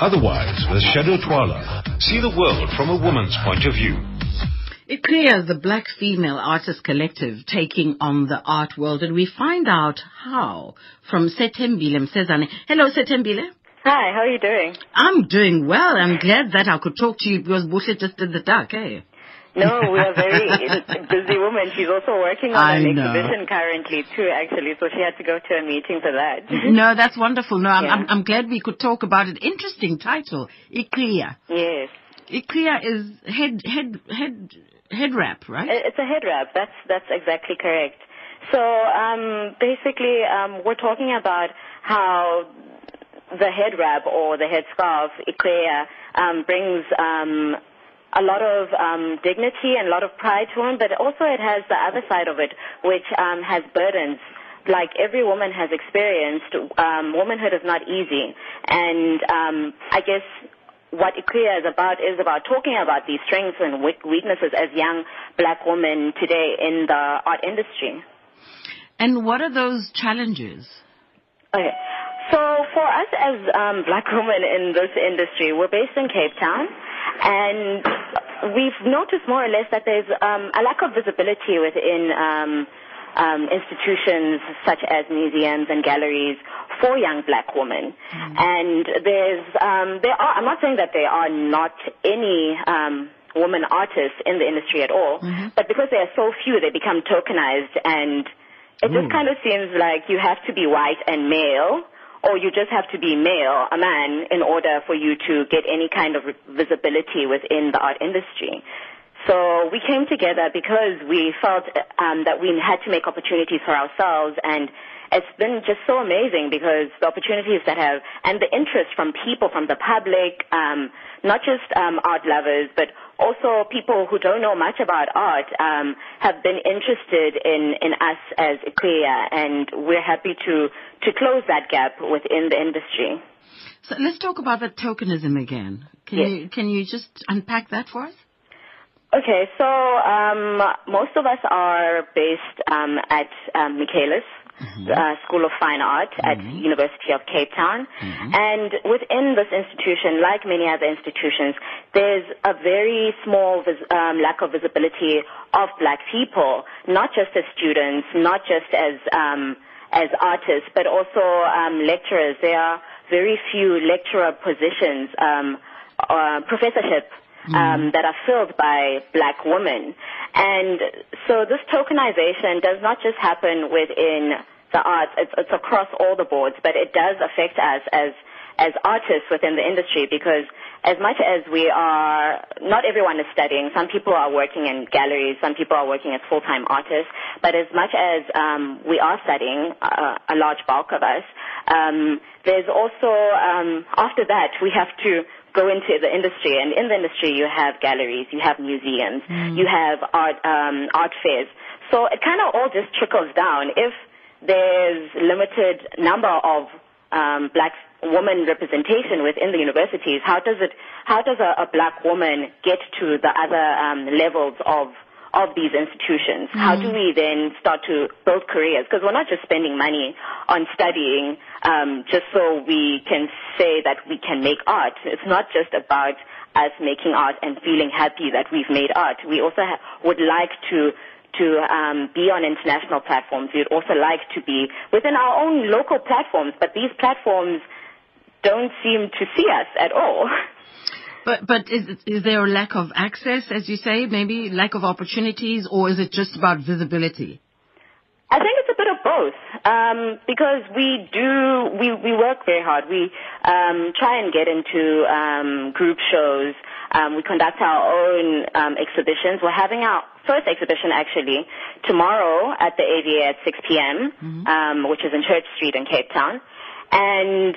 Otherwise, with Shado Twala, see the world from a woman's point of view. iQhiya, the black female artist collective taking on the art world, and we find out how from Sethembile Msezane. Hello, Sethembile. Hi, how are you doing? I'm doing well. I'm glad that I could talk to you because Bushle just did the duck, eh? No, we are very busy woman. She's also working on I an know. exhibition currently too, actually, so she had to go to a meeting for that. No, that's wonderful. No, I'm, Yeah. I'm, I'm glad we could talk about it. Interesting title, iQhiya. yes. iQhiya is head, head, head, head wrap, right? It's a head wrap. That's that's exactly correct. So um, basically, um, we're talking about how the head wrap or the head scarf, iQhiya, um, brings um, a lot of um, dignity and a lot of pride to him, but also it has the other side of it, which um, has burdens. Like every woman has experienced, um, womanhood is not easy, and um, I guess what iQhiya is about is about talking about these strengths and weaknesses as young black women today in the art industry. And what are those challenges? Okay. So for us as um, black women in this industry, we're based in Cape Town, and we've noticed more or less that there's um, a lack of visibility within um, um, institutions such as museums and galleries for young black women. And there's um, there are I'm not saying that there are not any um, women artists in the industry at all, but because there are so few, they become tokenized and it just kind of seems like you have to be white and male, or you just have to be male, a man, in order for you to get any kind of visibility within the art industry. So we came together because we felt um, that we had to make opportunities for ourselves, and it's been just so amazing because the opportunities that have and the interest from people, from the public, um, not just um, art lovers, but also people who don't know much about art, um, have been interested in in us as iQhiya, and we're happy to to close that gap within the industry. So let's talk about the tokenism again. Can Yes. you can you just unpack that for us? Okay, so um, most of us are based um, at um, Michaelis uh, School of Fine Art at University of Cape Town, and within this institution, like many other institutions, there's a very small vis- um, lack of visibility of Black people, not just as students, not just as um, as artists, but also um, lecturers. There are very few lecturer positions, um, uh, professorship um, that are filled by black women. And so this tokenization does not just happen within the arts, it's, it's across all the boards, but it does affect us as as artists within the industry because as much as we are, not everyone is studying. Some people are working in galleries, some people are working as full-time artists, but as much as um, we are studying, uh, a large bulk of us, um, there's also, um, after that, we have to go into the industry, and in the industry you have galleries, you have museums, you have art, um, art fairs. So it kind of all just trickles down. If there's limited number of um, black woman representation within the universities, how does it, how does a, a black woman get to the other um, levels of of these institutions? How do we then start to build careers? Because we're not just spending money on studying um, just so we can say that we can make art. It's not just about us making art and feeling happy that we've made art. We also ha- would like to to um, be on international platforms. We'd also like to be within our own local platforms, but these platforms don't seem to see us at all. But but is is there a lack of access, as you say, maybe lack of opportunities, or is it just about visibility? I think it's a bit of both um, because we do we we work very hard. We um, try and get into um, group shows. Um, we conduct our own um, exhibitions. We're having our first exhibition actually tomorrow at the AVA at 6 p.m., um, which is in Church Street in Cape Town. And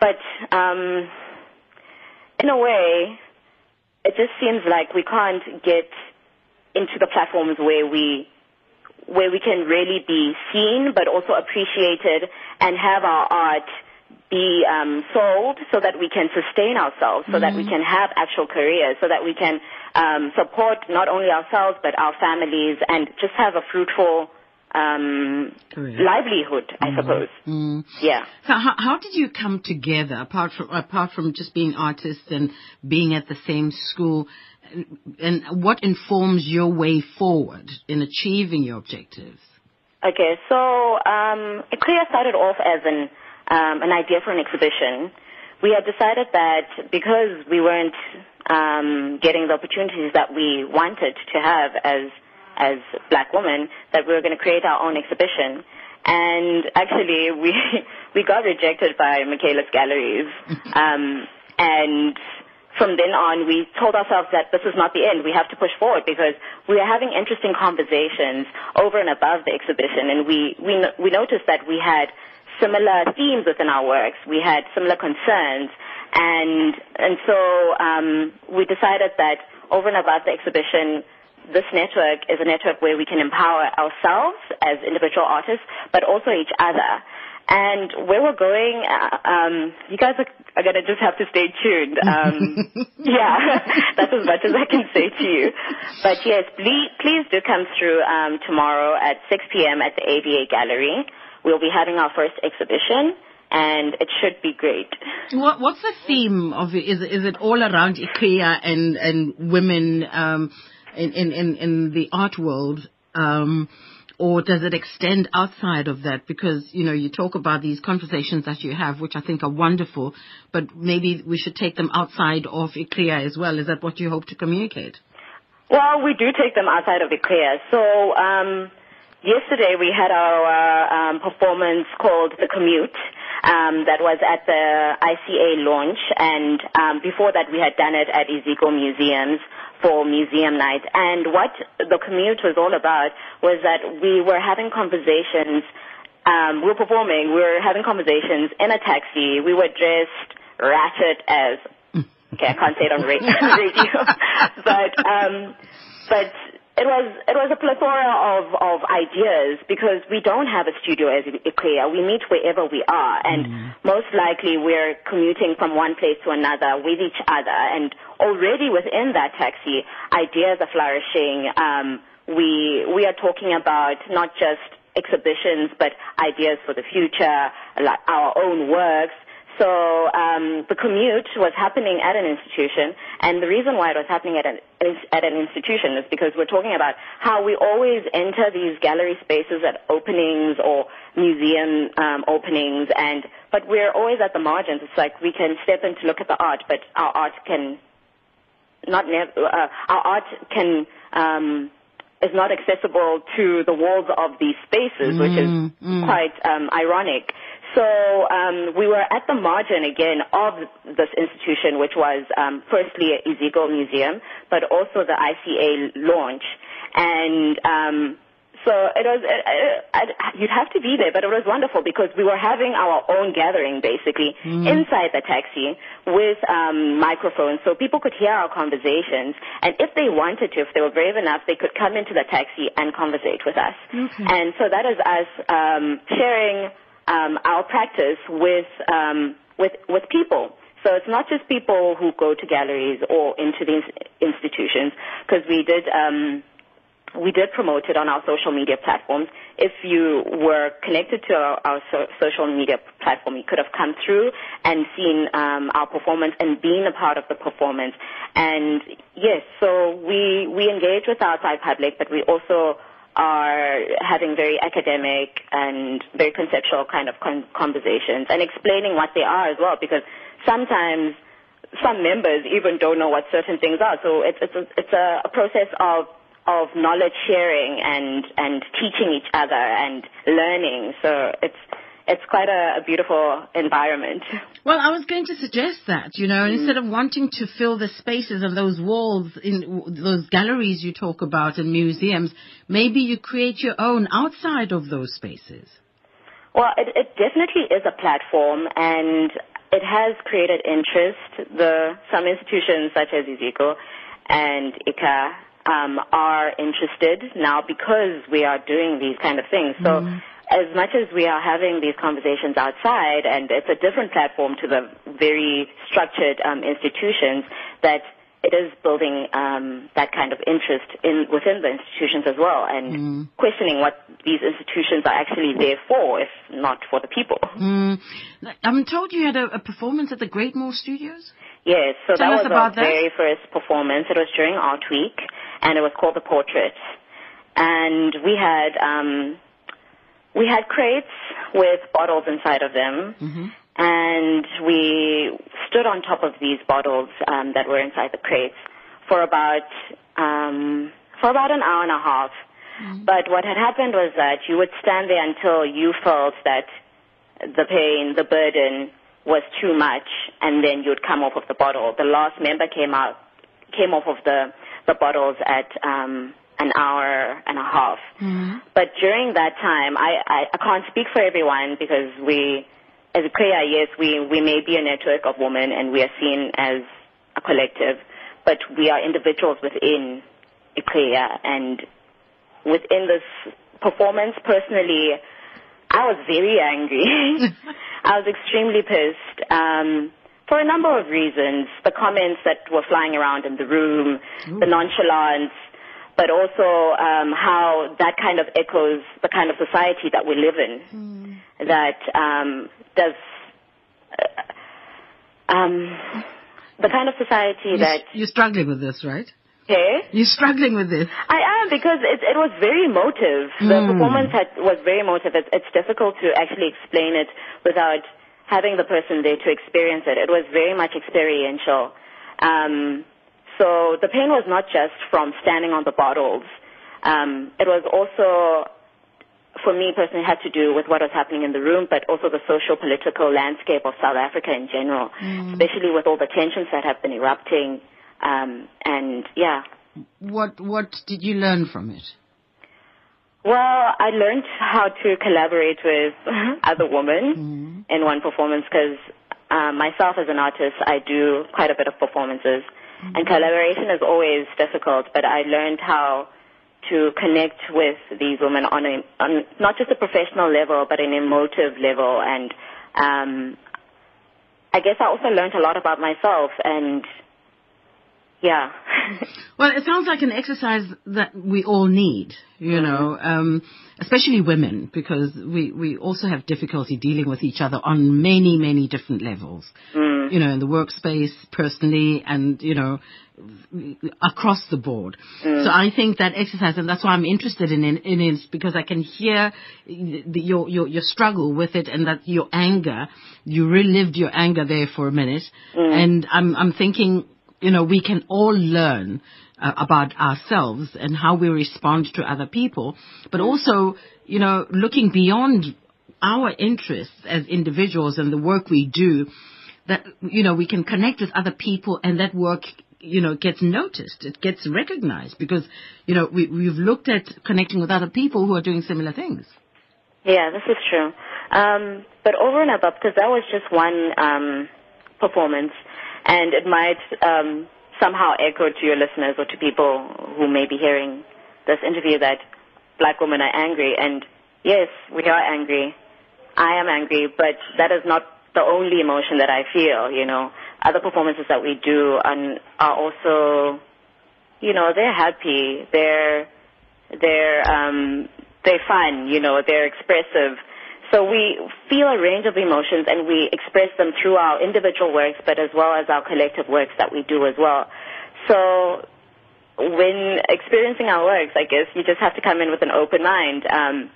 but um, in a way, it just seems like we can't get into the platforms where we where we can really be seen but also appreciated and have our art be um, sold so that we can sustain ourselves, so that we can have actual careers, so that we can um, support not only ourselves but our families and just have a fruitful um, Correct. livelihood, I suppose. Mm. Yeah. So how, how did you come together apart from apart from just being artists and being at the same school and, and what informs your way forward in achieving your objectives? Okay, so um, iQhiya started off as an um, an idea for an exhibition. We had decided that because we weren't um, getting the opportunities that we wanted to have as as black women, that we were going to create our own exhibition. And actually, we we got rejected by Michaelis Galleries, um, and from then on, we told ourselves that this is not the end. We have to push forward because we are having interesting conversations over and above the exhibition, and we we we noticed that we had similar themes within our works. We had similar concerns, and and so um, we decided that over and above the exhibition, this network is a network where we can empower ourselves as individual artists, but also each other. And where we're going, uh, um, you guys are, are going to just have to stay tuned. Um, yeah, that's as much as I can say to you. But yes, please, please do come through um, tomorrow at 6 p.m. at the AVA Gallery. We'll be having our first exhibition, and it should be great. What, what's the theme of it? Is, it- is it all around iQhiya and, and women um, in, in, in, the art world? Um, or does it extend outside of that? Because, you know, you talk about these conversations that you have, which I think are wonderful, but maybe we should take them outside of iQhiya as well. Is that what you hope to communicate? Well, we do take them outside of iQhiya. So um, yesterday we had our um, performance called The Commute. Um, that was at the ICA launch, and um, before that we had done it at Iziko Museums for museum night. And what the commute was all about was that we were having conversations. Um, we were performing. We were having conversations in a taxi. We were dressed ratchet as Okay, I can't say it on ra- radio, but um, but it was it was a plethora of of ideas because we don't have a studio as iQhiya. We meet wherever we are, and most likely we're commuting from one place to another with each other. And already within that taxi, ideas are flourishing. Um, we we are talking about not just exhibitions, but ideas for the future, like our own works. So um, the commute was happening at an institution, and the reason why it was happening at an at an institution is because we're talking about how we always enter these gallery spaces at openings or museum um, openings, and but we're always at the margins. It's like we can step in to look at the art, but our art can not nev- uh, our art can um, is not accessible to the walls of these spaces, which is quite um, ironic. So um, we were at the margin again of this institution, which was um, firstly a Iziko Museum, but also the ICA launch, and um, so it was. It, it, you'd have to be there, but it was wonderful because we were having our own gathering basically inside the taxi with um, microphones, so people could hear our conversations. And if they wanted to, if they were brave enough, they could come into the taxi and conversate with us. And so that is us um, sharing um, our practice with um, with with people. So it's not just people who go to galleries or into these institutions, because we did. Um, we did promote it on our social media platforms. If you were connected to our, our so, social media platform, you could have come through and seen um, our performance and been a part of the performance. And yes, so we we engage with our outside public, but we also are having very academic and very conceptual kind of con- conversations and explaining what they are as well, because sometimes some members even don't know what certain things are. So it's it's a, it's a process of of knowledge sharing and and teaching each other and learning. So it's it's quite a, a beautiful environment. Well, I was going to suggest that, you know, mm. instead of wanting to fill the spaces and those walls in those galleries you talk about and museums, maybe you create your own outside of those spaces. Well, it, it definitely is a platform, and it has created interest. The some institutions such as Iziko and ICA um, are interested now because we are doing these kind of things. So. As much as we are having these conversations outside, and it's a different platform to the very structured um, institutions, that it is building um, that kind of interest in within the institutions as well, and Mm. questioning what these institutions are actually there for, if not for the people. Mm. I'm told you had a, a performance at the Greatmore Studios. Yes, so Tell that was our that. very first performance. It was during Art Week, and it was called The Portrait. And we had um, we had crates with bottles inside of them, Mm-hmm. and we stood on top of these bottles um, that were inside the crates for about um, for about an hour and a half. But what had happened was that you would stand there until you felt that the pain, the burden was too much, and then you'd come off of the bottle. The last member came out, came off of the the bottles at um, an hour and a half. But during that time, I, I I can't speak for everyone because we, as iQhiya, yes, we we may be a network of women and we are seen as a collective, but we are individuals within iQhiya and within this performance, personally, I was very angry. I was extremely pissed um, for a number of reasons. The comments that were flying around in the room, the nonchalance, but also um, how that kind of echoes the kind of society that we live in. That um, does. Uh, um, the kind of society You're, that you're struggling with this, right? Okay, You're struggling with this. I am because it, it was very emotive. The Mm. performance had, was very emotive. It, it's difficult to actually explain it without having the person there to experience it. It was very much experiential. Um, so the pain was not just from standing on the bottles. Um, it was also, for me personally, had to do with what was happening in the room, but also the social political landscape of South Africa in general, especially with all the tensions that have been erupting. Um, and yeah, What what did you learn from it? Well, I learned how to collaborate with other women in one performance because um, myself as an artist, I do quite a bit of performances, and collaboration is always difficult. But I learned how to connect with these women on a on not just a professional level, but an emotive level, and um, I guess I also learned a lot about myself and. Yeah. Well, it sounds like an exercise that we all need, you know, um, especially women, because we, we also have difficulty dealing with each other on many, many different levels. Mm. You know, in the workspace, personally, and, you know, across the board. Mm. So I think that exercise, and that's why I'm interested in it, in it because I can hear the, your, your, your struggle with it and that your anger, you relived your anger there for a minute. Mm. And I'm, I'm thinking, you know, we can all learn uh, about ourselves and how we respond to other people, but also, you know, looking beyond our interests as individuals and the work we do, that, you know, we can connect with other people and that work, you know, gets noticed. It gets recognized because, you know, we, we've looked at connecting with other people who are doing similar things. Yeah, this is true. Um, but over and above, because that was just one um, performance, and it might um, somehow echo to your listeners or to people who may be hearing this interview that black women are angry. And yes, we are angry. I am angry, but that is not the only emotion that I feel. You know, other performances that we do are, are also, you know, they're happy. They're they're um, they're fun. You know, they're expressive. So we feel a range of emotions and we express them through our individual works, but as well as our collective works that we do as well. So when experiencing our works, I guess you just have to come in with an open mind. Um,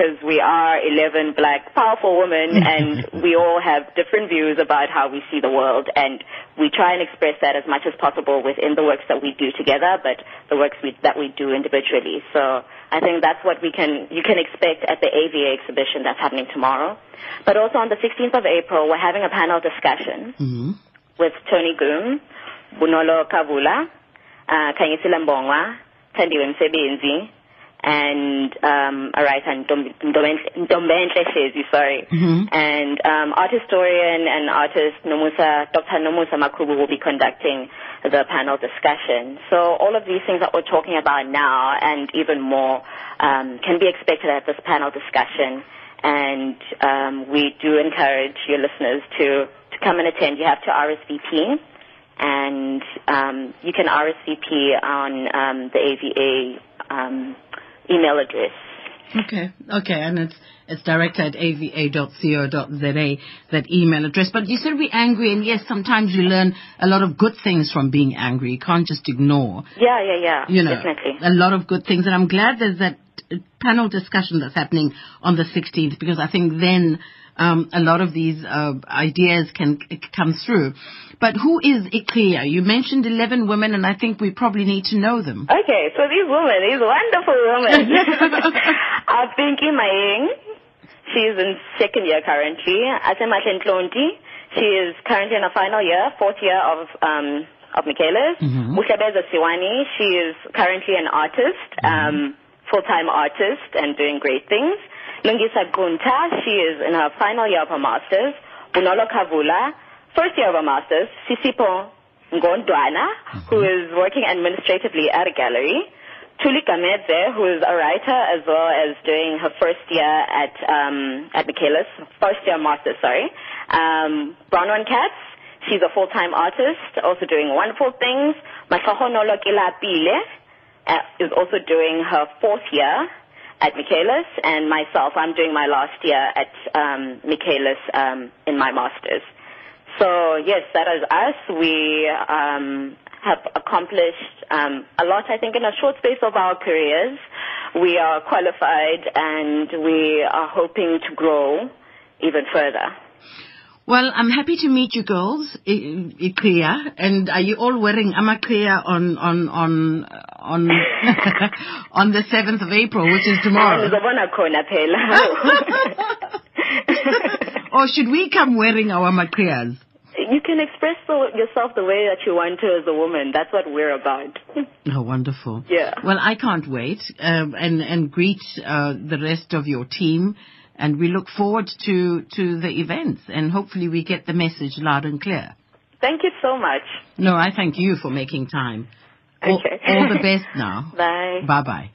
because we are 11 black powerful women and we all have different views about how we see the world and we try and express that as much as possible within the works that we do together but the works we, that we do individually so I think that's what we can you can expect at the AVA exhibition that's happening tomorrow but also on the 16th of April we're having a panel discussion Mm-hmm. with Tony Gum, Bonolo Kavula, uh, Khanyisile Mbongwa, Thandiwe Msebenzi, and um, a writer, Ndom- Ndombenhle Shezi, sorry. Mhm. And um, art historian and artist Nomusa, Dr. Nomusa Makhubu will be conducting the panel discussion. So all of these things that we're talking about now and even more um, can be expected at this panel discussion. And um, we do encourage your listeners to, to come and attend. You have to RSVP and um, you can RSVP on um, the AVA um, email address. Okay, okay, and it's it's directed at ava.co.za, that email address. But you said we're angry, and yes, sometimes you learn a lot of good things from being angry. You can't just ignore. Yeah, yeah, yeah. You know, definitely. a lot of good things, and I'm glad there's that panel discussion that's happening on the 16th because I think then um, a lot of these uh, ideas can c- come through. But who is iQhiya? You mentioned 11 women, and I think we probably need to know them. Okay, so these women, these wonderful women. are Pinky Mayeng. She's in second year currently. Asema Ntlonti. She is currently in her final year, fourth year of um, of Michaelis. Mhm. Buhlebezwe Siwani. She is currently an artist, um, full-time artist, and doing great things. Lungiswa Gqunta. She is in her final year of her masters. Bonolo Kavula, first year of her masters. Sisipho Ngodwana, who is working administratively at a gallery. Thuli Gamedze, who is a writer as well as doing her first year at um, at Michaelis, first year master, sorry. Um, Bronwyn Katz, she's a full-time artist, also doing wonderful things. Masahono Kelapile uh, is also doing her fourth year at Michaelis, and myself, I'm doing my last year at um, Michaelis um, in my master's. So yes, that is us. We um, have accomplished um, a lot, I think, in a short space of our careers. We are qualified, and we are hoping to grow even further. Well, I'm happy to meet you girls, I- iQhiya. And are you all wearing amakea on on on on on the seventh of April, which is tomorrow? Ngizobona khona phela. or should we come wearing our makreas? you can express yourself the way that you want to as a woman. That's what we're about. Oh, wonderful. Yeah. Well, I can't wait, um, and and greet uh, the rest of your team, we look forward to to the events, and hopefully we get the message loud and clear. Thank you so much. No, I thank you for making time. All, Okay. all the best now. Bye. Bye bye.